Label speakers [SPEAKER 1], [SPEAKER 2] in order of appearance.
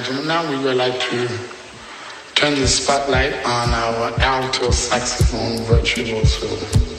[SPEAKER 1] gentlemen. Now we would like to turn the spotlight on our alto saxophone virtuoso.